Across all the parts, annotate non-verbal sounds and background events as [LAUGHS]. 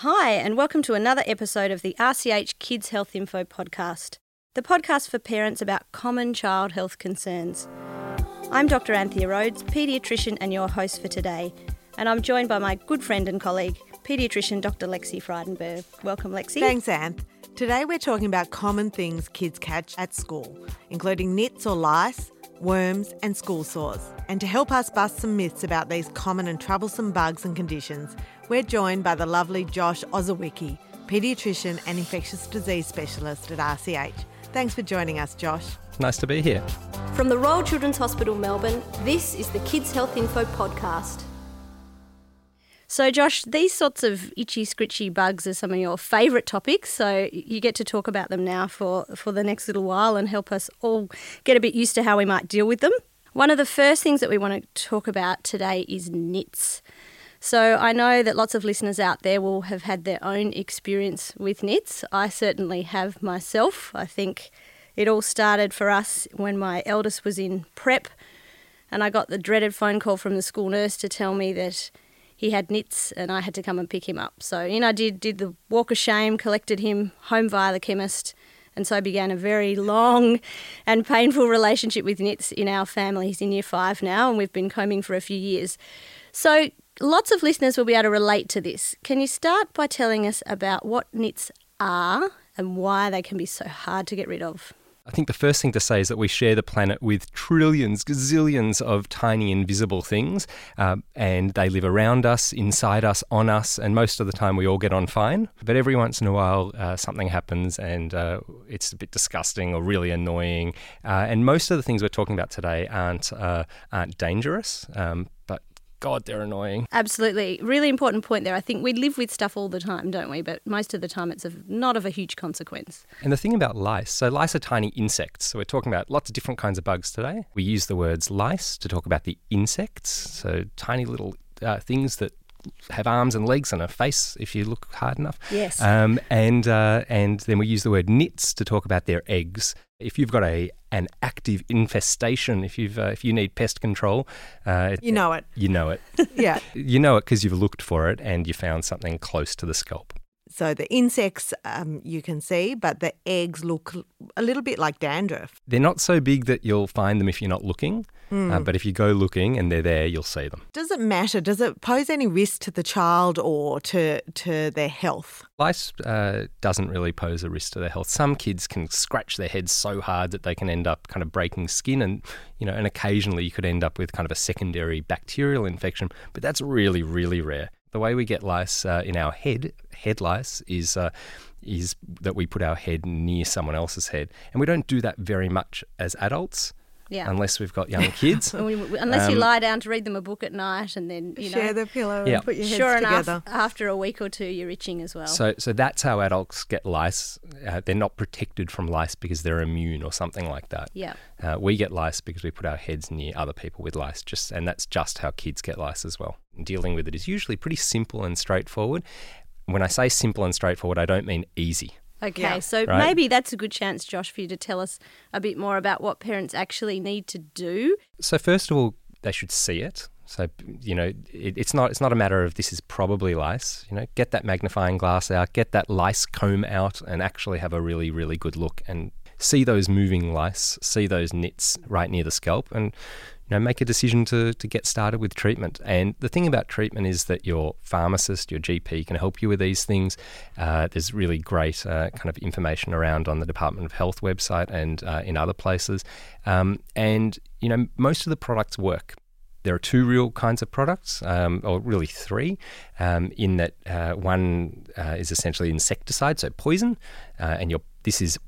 Hi, and welcome to another episode of the RCH Kids Health Info podcast, the podcast for parents about common child health concerns. I'm Dr. Anthea Rhodes, paediatrician and your host for today, and I'm joined by my good friend and colleague, paediatrician Dr. Lexi Frydenberg. Welcome, Lexi. Thanks, Anth. Today we're talking about common things kids catch at school, including nits or lice, worms, and school sores. And to help us bust some myths about these common and troublesome bugs and conditions, we're joined by the lovely Josh Osowicki, paediatrician and infectious disease specialist at RCH. Thanks for joining us, Josh. Nice to be here. From the Royal Children's Hospital, Melbourne, this is the Kids Health Info podcast. So, Josh, these sorts of itchy, scritchy bugs are some of your favourite topics. So, you get to talk about them now for, for the next little while and help us all get a bit used to how we might deal with them. One of the first things that we want to talk about today is nits. So, I know that lots of listeners out there will have had their own experience with nits. I certainly have myself. I think it all started for us when my eldest was in prep, and I got the dreaded phone call from the school nurse to tell me that he had nits and I had to come and pick him up. So, know, I did, did the walk of shame, collected him home via the chemist, and so began a very long and painful relationship with nits in our family. He's in year five now, and we've been combing for a few years. So, lots of listeners will be able to relate to this. Can you start by telling us about what nits are and why they can be so hard to get rid of? I think the first thing to say is that we share the planet with trillions, gazillions of tiny invisible things, um, and they live around us, inside us, on us, and most of the time we all get on fine. But every once in a while, uh, something happens and uh, it's a bit disgusting or really annoying. Uh, and most of the things we're talking about today aren't uh, aren't dangerous, um, but God, they're annoying. Absolutely. Really important point there. I think we live with stuff all the time, don't we? But most of the time it's of, not of a huge consequence. And the thing about lice so, lice are tiny insects. So, we're talking about lots of different kinds of bugs today. We use the words lice to talk about the insects. So, tiny little uh, things that have arms and legs and a face if you look hard enough. Yes. Um, and uh, and then we use the word nits to talk about their eggs. If you've got a an active infestation, if you've uh, if you need pest control, uh, You know it. you know it. [LAUGHS] Yeah. you know it because you've looked for it and you found something close to the scalp. So the insects um, you can see, but the eggs look a little bit like dandruff. They're not so big that you'll find them if you're not looking, Hmm. uh, but if you go looking and they're there, you'll see them. Does it matter? Does it pose any risk to the child or to to their health? Lice uh, doesn't really pose a risk to their health. Some kids can scratch their heads so hard that they can end up kind of breaking skin, and you know, and occasionally you could end up with kind of a secondary bacterial infection, but that's really, really rare. The way we get lice uh, in our head, head lice, is uh, is that we put our head near someone else's head, and we don't do that very much as adults, Yeah. unless we've got young kids. [LAUGHS] When we- Unless you Um, lie down to read them a book at night and then, you know. Share the pillow Yeah. and put your heads Sure enough, after a week or two, you're itching as well. So, so that's how adults get lice. Uh, they're not protected from lice because they're immune or something like that. yeah. Uh, we get lice because we put our heads near other people with lice, just and that's just how kids get lice as well. And dealing with it is usually pretty simple and straightforward. When I say simple and straightforward, I don't mean easy. Okay, Yeah. so Right. maybe that's a good chance, Josh, for you to tell us a bit more about what parents actually need to do. So first of all, they should see it. So you know, it, it's not it's not a matter of this is probably lice. You know, get that magnifying glass out, get that lice comb out, and actually have a really really good look and see those moving lice, see those nits right near the scalp, and you know make a decision to to get started with treatment. And the thing about treatment is that your pharmacist, your GP, can help you with these things. Uh, there's really great uh, kind of information around on the Department of Health website and uh, in other places. Um, and you know, most of the products work. There are two real kinds of products, um, or really three, um, in that uh, one uh, is essentially insecticide, so poison, uh, and your this is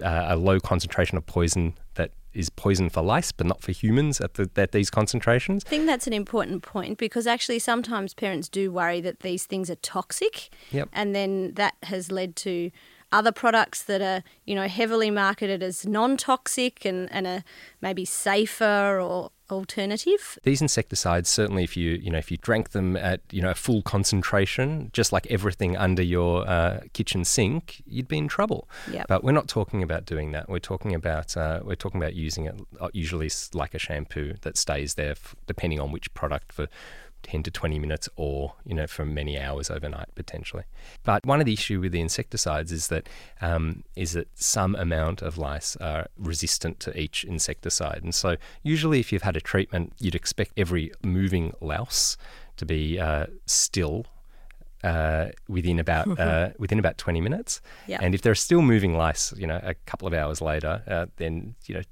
a low concentration of poison that is poison for lice, but not for humans at, the, at these concentrations. I think that's an important point because actually sometimes parents do worry that these things are toxic. Yep. And then that has led to other products that are, you know, heavily marketed as non-toxic and, and are maybe safer or alternative. These insecticides, certainly, if you you know if you drank them at you know a full concentration, just like everything under your uh, kitchen sink, you'd be in trouble. Yep. But we're not talking about doing that. We're talking about uh, we're talking about using it uh, usually like a shampoo that stays there, f- depending on which product for 10 to 20 minutes or you know for many hours overnight potentially. But one of the issue with the insecticides is that um, is that some amount of lice are resistant to each insecticide. And so usually if you've had a treatment you'd expect every moving louse to be uh, still uh, within about [LAUGHS] uh, within about 20 minutes. And if there are still moving lice you know a couple of hours later uh, then you know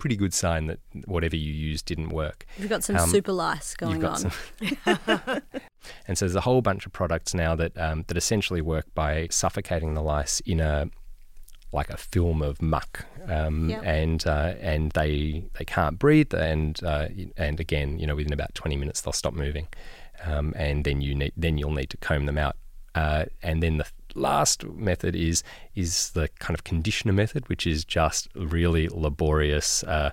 pretty good sign that whatever you used didn't work You've got some Um, super lice going on. some- [LAUGHS] and so there's a whole bunch of products now that um, that essentially work by suffocating the lice in a like a film of muck, um, Yep. and uh, and they they can't breathe, and uh, and again, you know, within about 20 minutes they'll stop moving, um, and then you need then you'll need to comb them out, uh, and then the last method is is the kind of conditioner method, which is just really laborious. Uh,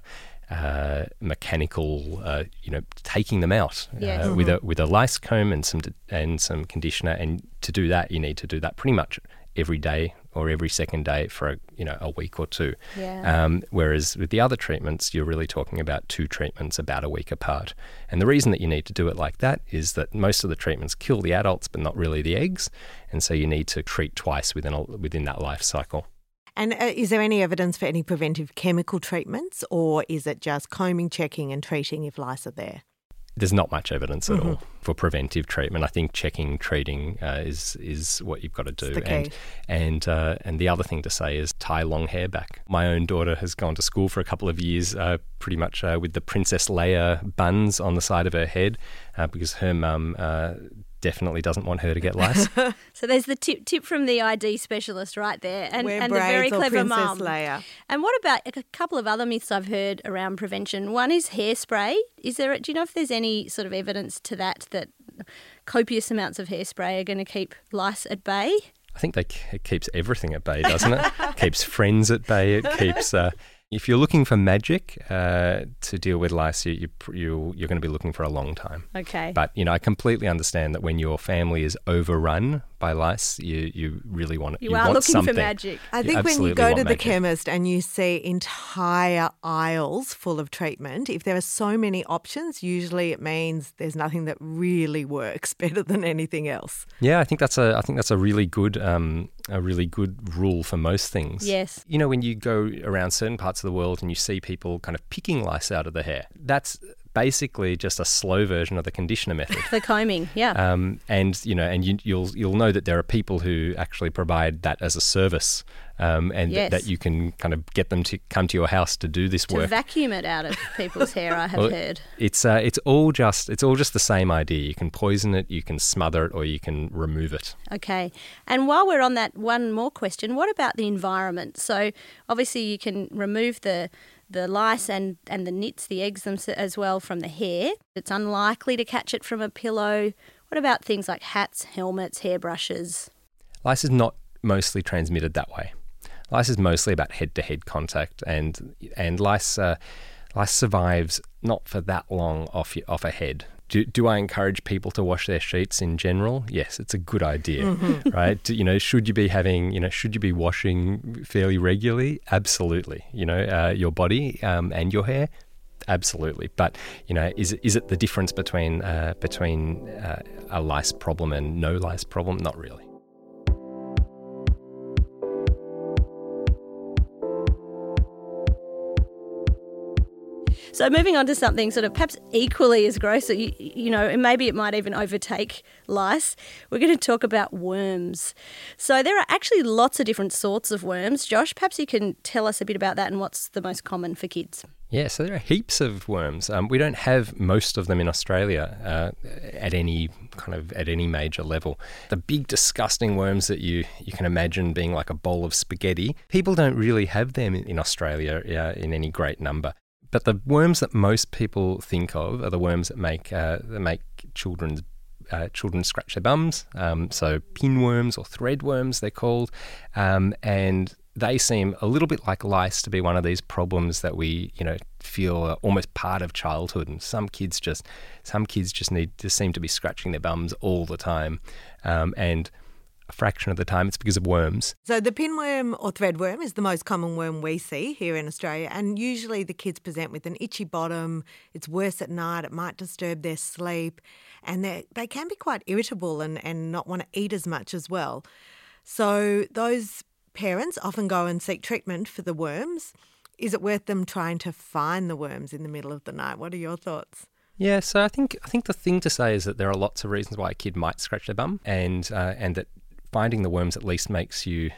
uh, mechanical, uh, you know, taking them out Yes. uh, with a with a lice comb and some and some conditioner. And to do that, you need to do that pretty much every day or every second day for a, you know a week or two. Yeah. Um, whereas with the other treatments, you're really talking about two treatments about a week apart. And the reason that you need to do it like that is that most of the treatments kill the adults, but not really the eggs. And so you need to treat twice within a, within that life cycle. And uh, is there any evidence for any preventive chemical treatments, or is it just combing, checking, and treating if lice are there? There's not much evidence at Mm-hmm. all for preventive treatment. I think checking, treating uh, is is what you've got to do. And and uh, and the other thing to say is tie long hair back. My own daughter has gone to school for a couple of years, uh, pretty much uh, with the Princess Leia buns on the side of her head, uh, because her mum. Definitely doesn't want her to get lice. [LAUGHS] So there's the tip tip from the ID specialist right there, and, and the very clever mum. Leia. And what about a couple of other myths I've heard around prevention? One is hairspray. Is there? Do you know if there's any sort of evidence to that that copious amounts of hairspray are going to keep lice at bay? I think they, it keeps everything at bay, doesn't it? [LAUGHS] keeps friends at bay. It keeps. Uh, if you're looking for magic uh, to deal with lice, you, you, you, you're going to be looking for a long time. Okay. But you know, I completely understand that when your family is overrun by lice, you you really want it. you, are want looking something. for magic. I You think when you go to the magic. chemist and you see entire aisles full of treatment, if there are so many options, usually it means there's nothing that really works [LAUGHS] better than anything else. Yeah, I think that's a I think that's a really good um, a really good rule for most things. Yes. You know, when you go around certain parts of the world and you see people kind of picking lice out of the hair, that's basically just a slow version of the conditioner method. [LAUGHS] The combing, yeah. Um, and you know, and you, you'll you'll know that there are people who actually provide that as a service, um, and th- that you can kind of get them to come to your house to do this to work. vacuum it out of people's hair, I have Well, heard. It's uh, it's all just it's all just the same idea. You can poison it, you can smother it, or you can remove it. Okay. And while we're on that, one more question. What about the environment? So obviously you can remove the the lice and, and the nits, the eggs them as well from the hair. It's unlikely to catch it from a pillow. What about things like hats, helmets, hairbrushes? Lice is not mostly transmitted that way. Lice is mostly about head-to-head contact, and and lice uh, lice survives not for that long off your, off a head. Do, do I encourage people to wash their sheets in general? Yes, it's a good idea, right? Do- you know, should you be having, you know, should you be washing fairly regularly? Absolutely. You know, uh, your body um, and your hair, absolutely. But you know, is it- is it the difference between uh, between uh, a lice problem and no lice problem? Not really. So moving on to something sort of perhaps equally as gross, you, you know, and maybe it might even overtake lice. We're going to talk about worms. So there are actually lots of different sorts of worms. Josh, perhaps you can tell us a bit about that and what's the most common for kids. Yeah, so there are heaps of worms. Um, we don't have most of them in Australia uh, at any kind of at any major level. The big disgusting worms that you you can imagine being like a bowl of spaghetti. People don't really have them in, Australia uh, in any great number. But the worms that most people think of are the worms that make uh, that make children's uh, children scratch their bums. Um, so pinworms or threadworms, they're called, um, and they seem a little bit like lice to be one of these problems that we, you know, feel are almost part of childhood. And some kids just, some kids just need just seem to be scratching their bums all the time, um, and a fraction of the time it's because of worms. So, the pinworm or threadworm is the most common worm we see here in Australia, and usually the kids present with an itchy bottom. It's worse at night, it might disturb their sleep, and they can be quite irritable and, and not want to eat as much as well. So, those parents often go and seek treatment for the worms. Is it worth them trying to find the worms in the middle of the night? What are your thoughts? Yeah, so I think I think the thing to say is that there are lots of reasons why a kid might scratch their bum, and uh, and that finding the worms at least makes you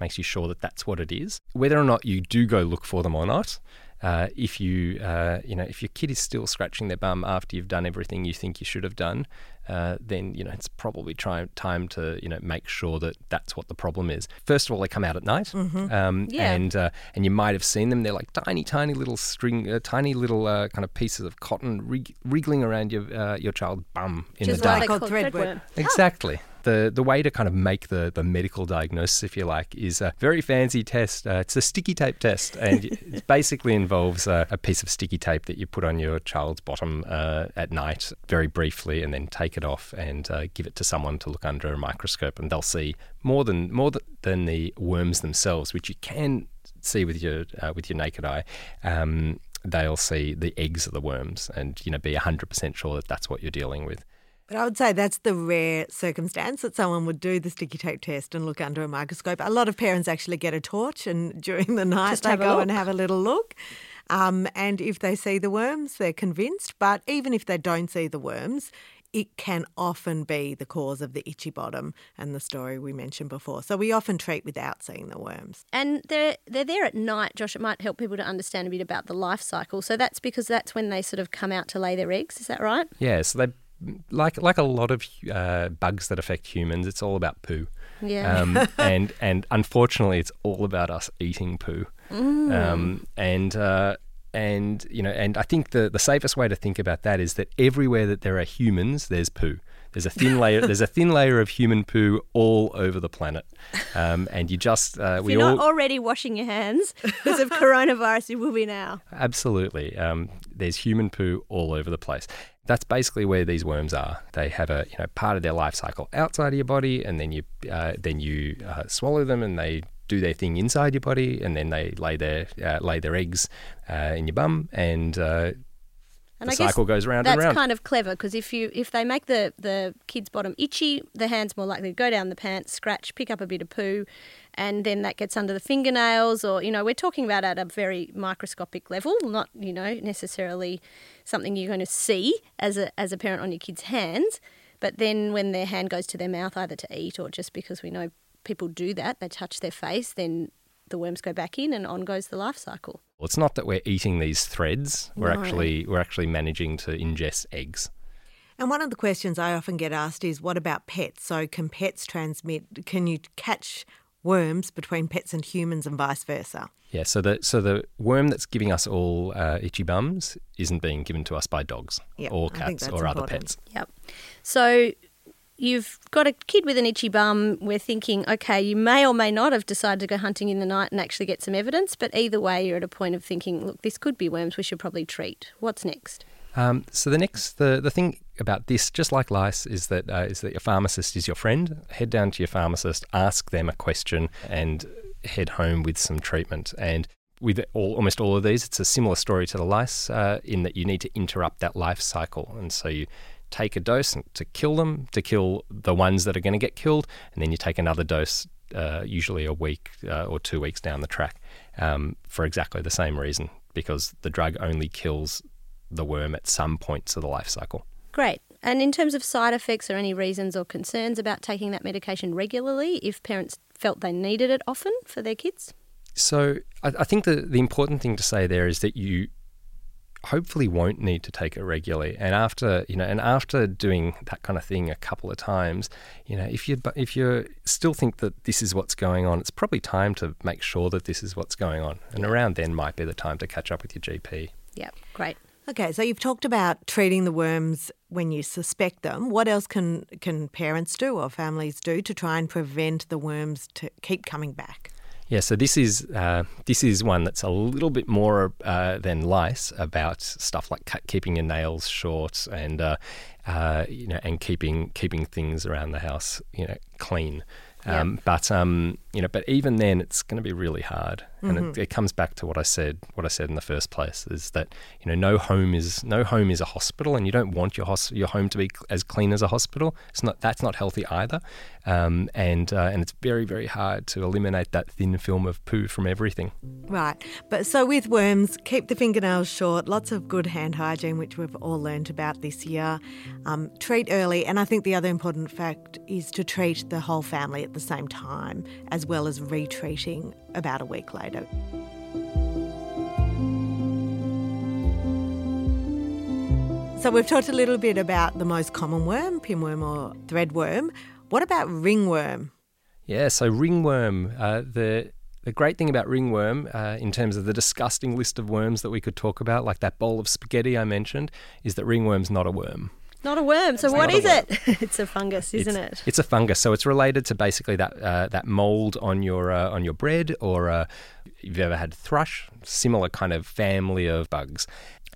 makes you sure that that's what it is. Whether or not you do go look for them or not, uh, if you uh, you know if your kid is still scratching their bum after you've done everything you think you should have done, uh, then you know it's probably try, time to you know make sure that that's what the problem is. First of all, they come out at night, mm-hmm. um, yeah. and uh, and you might have seen them. They're like tiny, tiny little string, uh, tiny little uh, kind of pieces of cotton rig- wriggling around your your child's bum in Just the dark. Like threadworm. Exactly the the way to kind of make the the medical diagnosis, if you like, is a very fancy test. Uh, it's a sticky tape test, and [LAUGHS] it basically involves a, a, piece of sticky tape that you put on your child's bottom uh, at night, very briefly, and then take it off and uh, give it to someone to look under a microscope, and they'll see more than more than the worms themselves, which you can see with your uh, with your naked eye. Um, they'll see the eggs of the worms and you know be 100% sure that that's what you're dealing with. But I would say that's the rare circumstance that someone would do the sticky tape test and look under a microscope. A lot of parents actually get a torch and [LAUGHS] during the night Just they go and have a little look. Um, and if they see the worms, they're convinced. But even if they don't see the worms, it can often be the cause of the itchy bottom and the story we mentioned before. So we often treat without seeing the worms. And they're they're there at night, Josh. It might help people to understand a bit about the life cycle. So that's because that's when they sort of come out to lay their eggs. Is that right? Yeah. So they like like a lot of uh, bugs that affect humans, it's all about poo. Yeah. Um, [LAUGHS] and and unfortunately, it's all about us eating poo. Mm. Um, and uh, and you know, and I think the the safest way to think about that is that everywhere that there are humans, there's poo. There's a thin [LAUGHS] layer. there's a thin layer of human poo all over the planet, um, and you just uh, if we you're all not already washing your hands because of coronavirus. You will be now. [LAUGHS] Absolutely. Um, there's human poo all over the place. That's basically where these worms are. They have a you know part of their life cycle outside of your body, and then you uh, then you uh, swallow them, and they do their thing inside your body, and then they lay their uh, lay their eggs uh, in your bum, and uh, and the I cycle goes round that's and round. That's kind of clever because if you if they make the the kid's bottom itchy, the hand's more likely to go down the pants, scratch, pick up a bit of poo, and then that gets under the fingernails. Or you know, we're talking about at a very microscopic level, not you know necessarily something you're going to see as a as a parent on your kid's hands. But then when their hand goes to their mouth, either to eat or just because we know people do that, they touch their face, then the worms go back in and on goes the life cycle. Well, it's not that we're eating these threads. We're No. actually we're actually managing to ingest eggs. And one of the questions I often get asked is what about pets? So, can pets transmit? Can you catch worms between pets and humans and vice versa? Yeah, so the so the worm that's giving us all uh, itchy bums isn't being given to us by dogs Yeah, or cats that's or other pets. Yep. So you've got a kid with an itchy bum. We're thinking, okay, you may or may not have decided to go hunting in the night and actually get some evidence, but either way, you're at a point of thinking, look, this could be worms. We should probably treat. What's next? Um, so the next the the thing about this, just like lice, is that uh, is that your pharmacist is your friend. Head down to your pharmacist, ask them a question, and head home with some treatment. And with all, almost all of these, it's a similar story to the lice uh, in that you need to interrupt that life cycle, and so you take a dose to kill them, to kill the ones that are going to get killed, and then you take another dose, uh, usually a week uh, or two weeks down the track, um, for exactly the same reason, because the drug only kills the worm at some points of the life cycle. Great. And in terms of side effects or any reasons or concerns about taking that medication regularly, if parents felt they needed it often for their kids? So I, I think the, the important thing to say there is that you hopefully won't need to take it regularly. And after you know, and after doing that kind of thing a couple of times, you know, if you if you still think that this is what's going on, it's probably time to make sure that this is what's going on. And around then might be the time to catch up with your GP. Yep. Great. Okay, so you've talked about treating the worms when you suspect them. What else can can parents do or families do to try and prevent the worms to keep coming back? Yeah, so this is uh, this is one that's a little bit more uh, than lice about stuff like cut, keeping your nails short and uh, uh, you know, and keeping keeping things around the house, you know, clean. Um, But um, you know, but even then, it's going to be really hard, and Mm-hmm. it, it comes back to what I said. What I said in the first place is that you know, no home is no home is a hospital, and you don't want your hos- your home to be as clean as a hospital. It's not that's not healthy either, um, and uh, and it's very very hard to eliminate that thin film of poo from everything. Right. But so with worms, keep the fingernails short, lots of good hand hygiene, which we've all learned about this year. Um, treat early. And I think the other important fact is to treat the whole family at the same time, as well as retreating about a week later. So we've talked a little bit about the most common worm, pinworm or threadworm. What about ringworm? Yeah, so ringworm. Uh, the the great thing about ringworm, uh, in terms of the disgusting list of worms that we could talk about, like that bowl of spaghetti I mentioned, is that ringworm's not a worm. Not a worm. So what not a is it? [LAUGHS] it's a fungus, isn't it's, it? It's a fungus, so it's related to basically that uh, that mold on your uh, on your bread, or uh, you've ever had thrush, similar kind of family of bugs.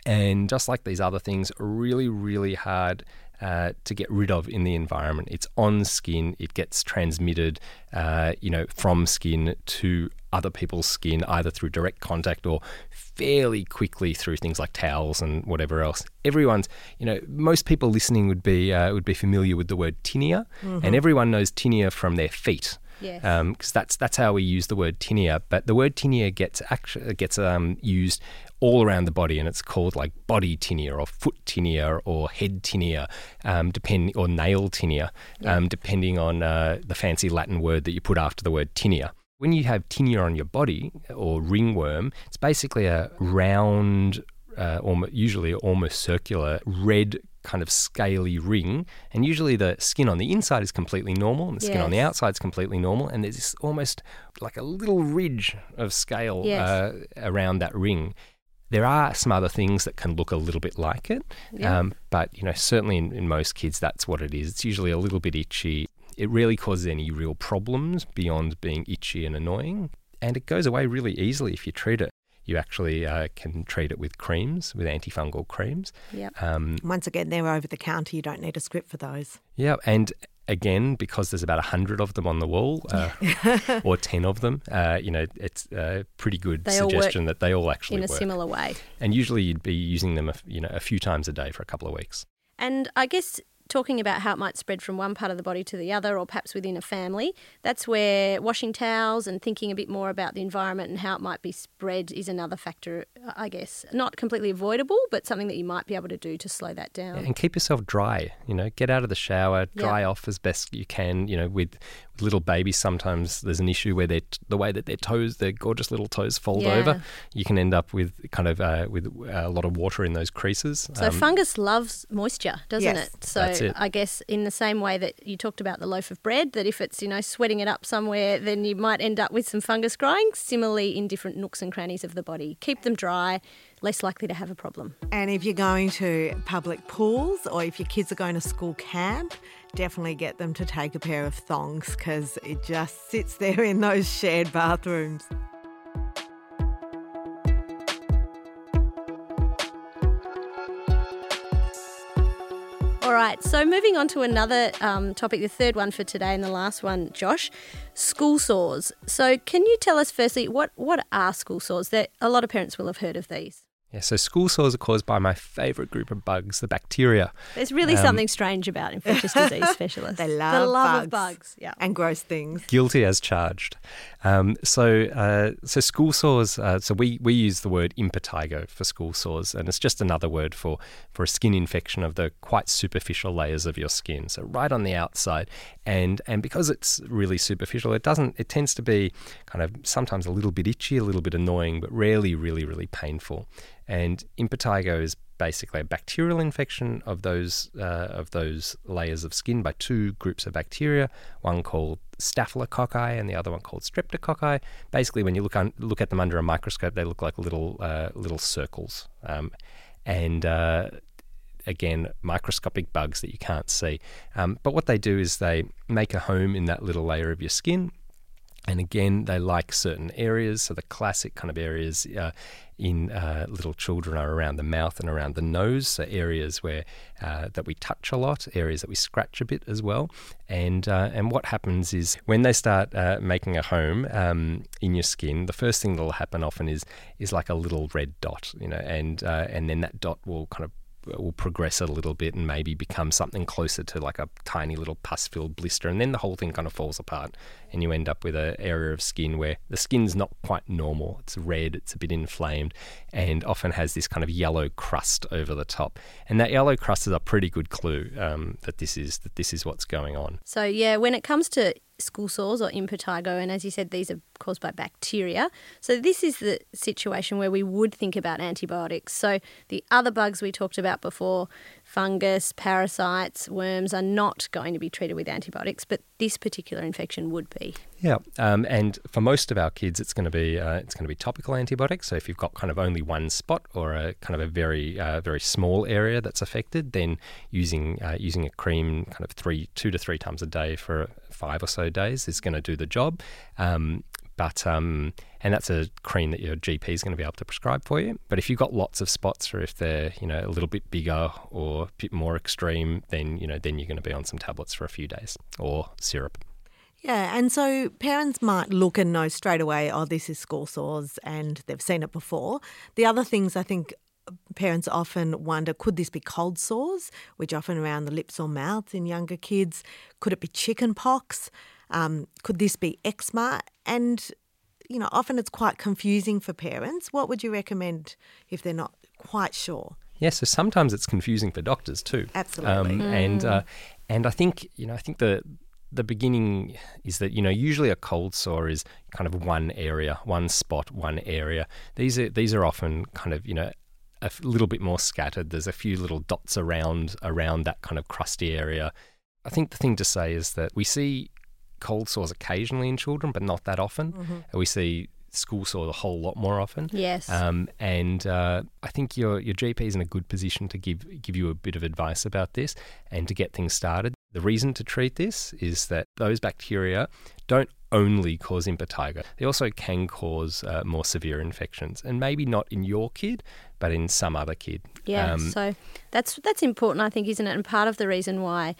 And just like these other things, really, really hard uh, to get rid of in the environment. It's on skin. It gets transmitted, uh, you know, from skin to other people's skin, either through direct contact or fairly quickly through things like towels and whatever else. Everyone's, you know, most people listening would be uh, would be familiar with the word tinea, and everyone knows tinea from their feet. Yes. because that's that's how we use the word tinea. But the word tinea gets actually gets um, used all around the body, and it's called like body tinea or foot tinea or head tinea, um, depending or nail tinea, um, depending on uh, the fancy Latin word that you put after the word tinea. When you have tinea on your body or ringworm, it's basically a round, uh, almo- usually almost circular, red kind of scaly ring. And usually the skin on the inside is completely normal and the skin on the outside is completely normal. And there's this almost like a little ridge of scale Yes. uh, around that ring. There are some other things that can look a little bit like it, Yeah. um, but you know certainly in, in most kids that's what it is. It's usually a little bit itchy. It rarely causes any real problems beyond being itchy and annoying, and it goes away really easily if you treat it. You actually uh, can treat it with creams, with antifungal creams. Yep. Um, Once again, they're over the counter. You don't need a script for those. yeah, and again, because there's about a hundred of them on the wall, uh, or ten of them, uh, you know, it's a pretty good They suggestion that they all actually in a work. similar way. and usually, you'd be using them, a you know, a few times a day for a couple of weeks. And I guess talking about how it might spread from one part of the body to the other, or perhaps within a family, that's where washing towels and thinking a bit more about the environment and how it might be spread is another factor, I guess. Not completely avoidable, but something that you might be able to do to slow that down. and keep yourself dry. You know, get out of the shower, dry off as best you can. You know, with, with little babies, sometimes there's an issue where they the way that their toes, their gorgeous little toes, fold Yeah. over. You can end up with kind of uh, with a lot of water in those creases. So Um, fungus loves moisture, doesn't Yes, it? So that's it. I guess in the same way that you talked about the loaf of bread, that if it's you know sweating it up somewhere, then you might end up with some fungus growing. Similarly, in different nooks and crannies of the body, keep them dry, less likely to have a problem. And if you're going to public pools or if your kids are going to school camp, definitely get them to take a pair of thongs because it just sits there in those shared bathrooms. All right, so moving on to another um, topic, the third one for today and the last one, Josh, school sores. So, can you tell us firstly what what are school sores? That a lot of parents will have heard of these. Yeah, so school sores are caused by my favourite group of bugs, the bacteria. There's really Um, something strange about infectious [LAUGHS] disease specialists. They the love love of bugs. bugs. Yeah. And gross things. Guilty as charged. Um, so, uh, so school sores. Uh, so we, we use the word impetigo for school sores, and it's just another word for for a skin infection of the quite superficial layers of your skin. So right on the outside, and and because it's really superficial, it doesn't. It tends to be kind of sometimes a little bit itchy, a little bit annoying, but rarely really really painful. And impetigo is basically a bacterial infection of those uh, of those layers of skin by two groups of bacteria, one called Staphylococci and the other one called Streptococci. Basically, when you look un- look at them under a microscope, they look like little uh, little circles, um, and uh, again, microscopic bugs that you can't see. Um, but what they do is they make a home in that little layer of your skin. And again, they like certain areas. So the classic kind of areas uh, in uh, little children are around the mouth and around the nose. So areas where uh, that we touch a lot, areas that we scratch a bit as well. And uh, and what happens is when they start uh, making a home um, in your skin, the first thing that'll happen often is is like a little red dot, you know, and uh, and then that dot will kind of will progress a little bit and maybe become something closer to like a tiny little pus filled blister. And then the whole thing kind of falls apart and you end up with an area of skin where the skin's not quite normal. It's red, it's a bit inflamed, and often has this kind of yellow crust over the top. And that yellow crust is a pretty good clue um, that this is that this is what's going on. So yeah, when it comes to school sores or impetigo, and as you said, these are caused by bacteria. So this is the situation where we would think about antibiotics. So the other bugs we talked about before, fungus, parasites, worms, are not going to be treated with antibiotics, but this particular infection would be. Yeah, um, and for most of our kids, it's going to be uh, it's going to be topical antibiotics. So if you've got kind of only one spot or a kind of a very uh, very small area that's affected, then using uh, using a cream kind of three two to three times a day for five or so days is going to do the job. Um, but um, and that's a cream that your GP is going to be able to prescribe for you. But if you've got lots of spots, or if they're you know a little bit bigger or a bit more extreme, then you know then you're going to be on some tablets for a few days or syrup. Yeah, and so parents might look and know straight away, oh, this is school sores, and they've seen it before. The other things I think parents often wonder could this be cold sores, which often around the lips or mouth in younger kids? Could it be chicken pox? Um, could this be eczema? And, you know, often it's quite confusing for parents. What would you recommend if they're not quite sure? Yeah, so sometimes it's confusing for doctors too. Absolutely. Um, mm. And uh, and I think you know I think the the beginning is that you know usually a cold sore is kind of one area, one spot, one area. These are these are often kind of you know a little bit more scattered. There's a few little dots around around that kind of crusty area. I think the thing to say is that we see cold sores occasionally in children, but not that often. Mm-hmm. We see school sores a whole lot more often. Yes. Um, and uh, I think your your GP is in a good position to give give you a bit of advice about this and to get things started. The reason to treat this is that those bacteria don't only cause impetigo. They also can cause uh, more severe infections, and maybe not in your kid, but in some other kid. Yeah, um, so that's that's important, I think, isn't it? And part of the reason why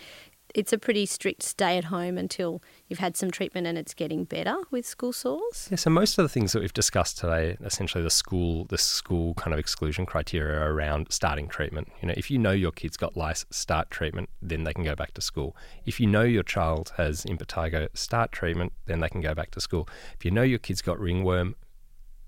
it's a pretty strict stay at home until you've had some treatment and it's getting better with school sores. Yeah, so most of the things that we've discussed today, essentially the school, the school kind of exclusion criteria around starting treatment. You know, if you know your kid's got lice, start treatment, then they can go back to school. If you know your child has impetigo, start treatment, then they can go back to school. If you know your kid's got ringworm,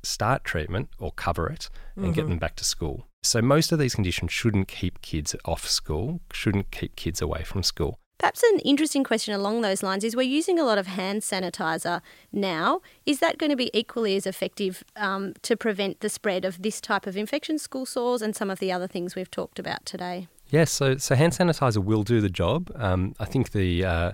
start treatment or cover it and mm-hmm. get them back to school. So most of these conditions shouldn't keep kids off school, shouldn't keep kids away from school. Perhaps an interesting question along those lines is we're using a lot of hand sanitizer now. Is that going to be equally as effective um, to prevent the spread of this type of infection, school sores, and some of the other things we've talked about today? Yes, so so hand sanitizer will do the job. Um, I think the uh,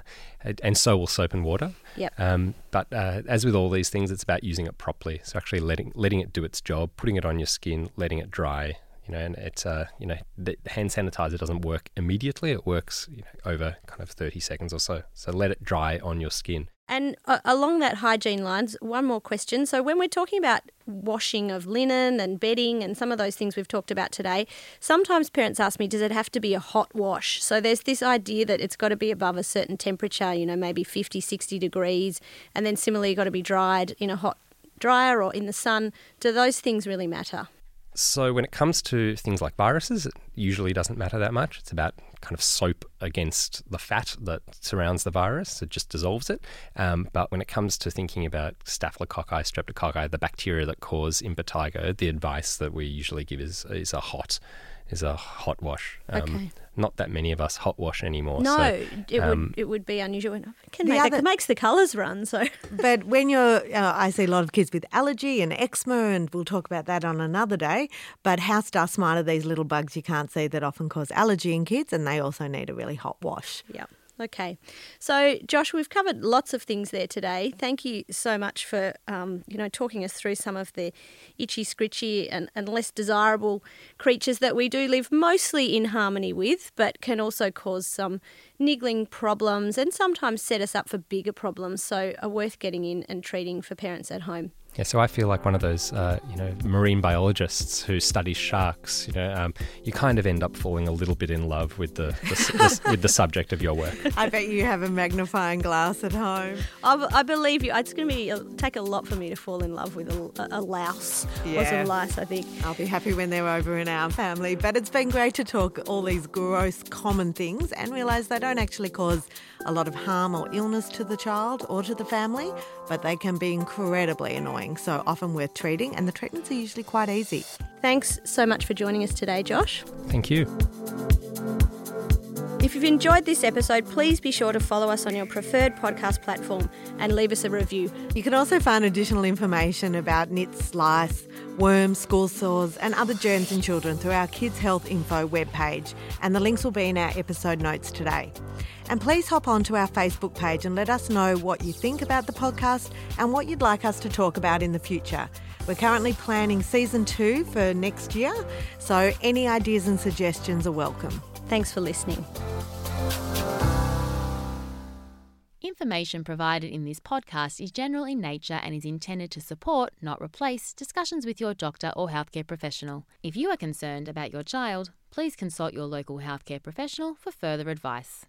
and so will soap and water. Yep. Um, but uh, as with all these things, it's about using it properly. So actually letting letting it do its job, putting it on your skin, letting it dry, you know, and it's uh, you know, the hand sanitizer doesn't work immediately. It works you know, over kind of 30 seconds or so. So let it dry on your skin. And uh, along that hygiene lines, one more question. So when we're talking about washing of linen and bedding and some of those things we've talked about today, sometimes parents ask me, does it have to be a hot wash? So there's this idea that it's got to be above a certain temperature, you know, maybe 50, 60 degrees, and then similarly got to be dried in a hot dryer or in the sun. Do those things really matter? So when it comes to things like viruses, it usually doesn't matter that much. It's about kind of soap against the fat that surrounds the virus. It just dissolves it. Um, but when it comes to thinking about staphylococci, streptococci, the bacteria that cause impetigo, the advice that we usually give is is a hot is a hot wash. Um, okay. Not that many of us hot wash anymore. No, so, it um, would it would be unusual. It can make, other, it makes the colours run. So, [LAUGHS] but when you're, uh, I see a lot of kids with allergy and eczema, and we'll talk about that on another day. But house dust mite are these little bugs you can't see that often cause allergy in kids, and they also need a really hot wash. Yeah. Okay, so Josh, we've covered lots of things there today. Thank you so much for um, you know talking us through some of the itchy, scritchy, and, and less desirable creatures that we do live mostly in harmony with, but can also cause some niggling problems and sometimes set us up for bigger problems. So are worth getting in and treating for parents at home. Yeah, so I feel like one of those, uh, you know, marine biologists who study sharks. You know, um, you kind of end up falling a little bit in love with the, the, the with the subject of your work. [LAUGHS] I bet you have a magnifying glass at home. I, I believe you. It's going to be take a lot for me to fall in love with a, a louse yeah. or some lice. I think I'll be happy when they're over in our family. But it's been great to talk all these gross, common things and realise they don't actually cause a lot of harm or illness to the child or to the family, but they can be incredibly annoying. So often worth treating, and the treatments are usually quite easy. Thanks so much for joining us today, Josh. Thank you. If you've enjoyed this episode, please be sure to follow us on your preferred podcast platform and leave us a review. You can also find additional information about nits, lice, worms, school sores, and other germs in children through our Kids Health Info webpage, and the links will be in our episode notes today. And please hop onto our Facebook page and let us know what you think about the podcast and what you'd like us to talk about in the future. We're currently planning season two for next year, so any ideas and suggestions are welcome. Thanks for listening. Information provided in this podcast is general in nature and is intended to support, not replace, discussions with your doctor or healthcare professional. If you are concerned about your child, please consult your local healthcare professional for further advice.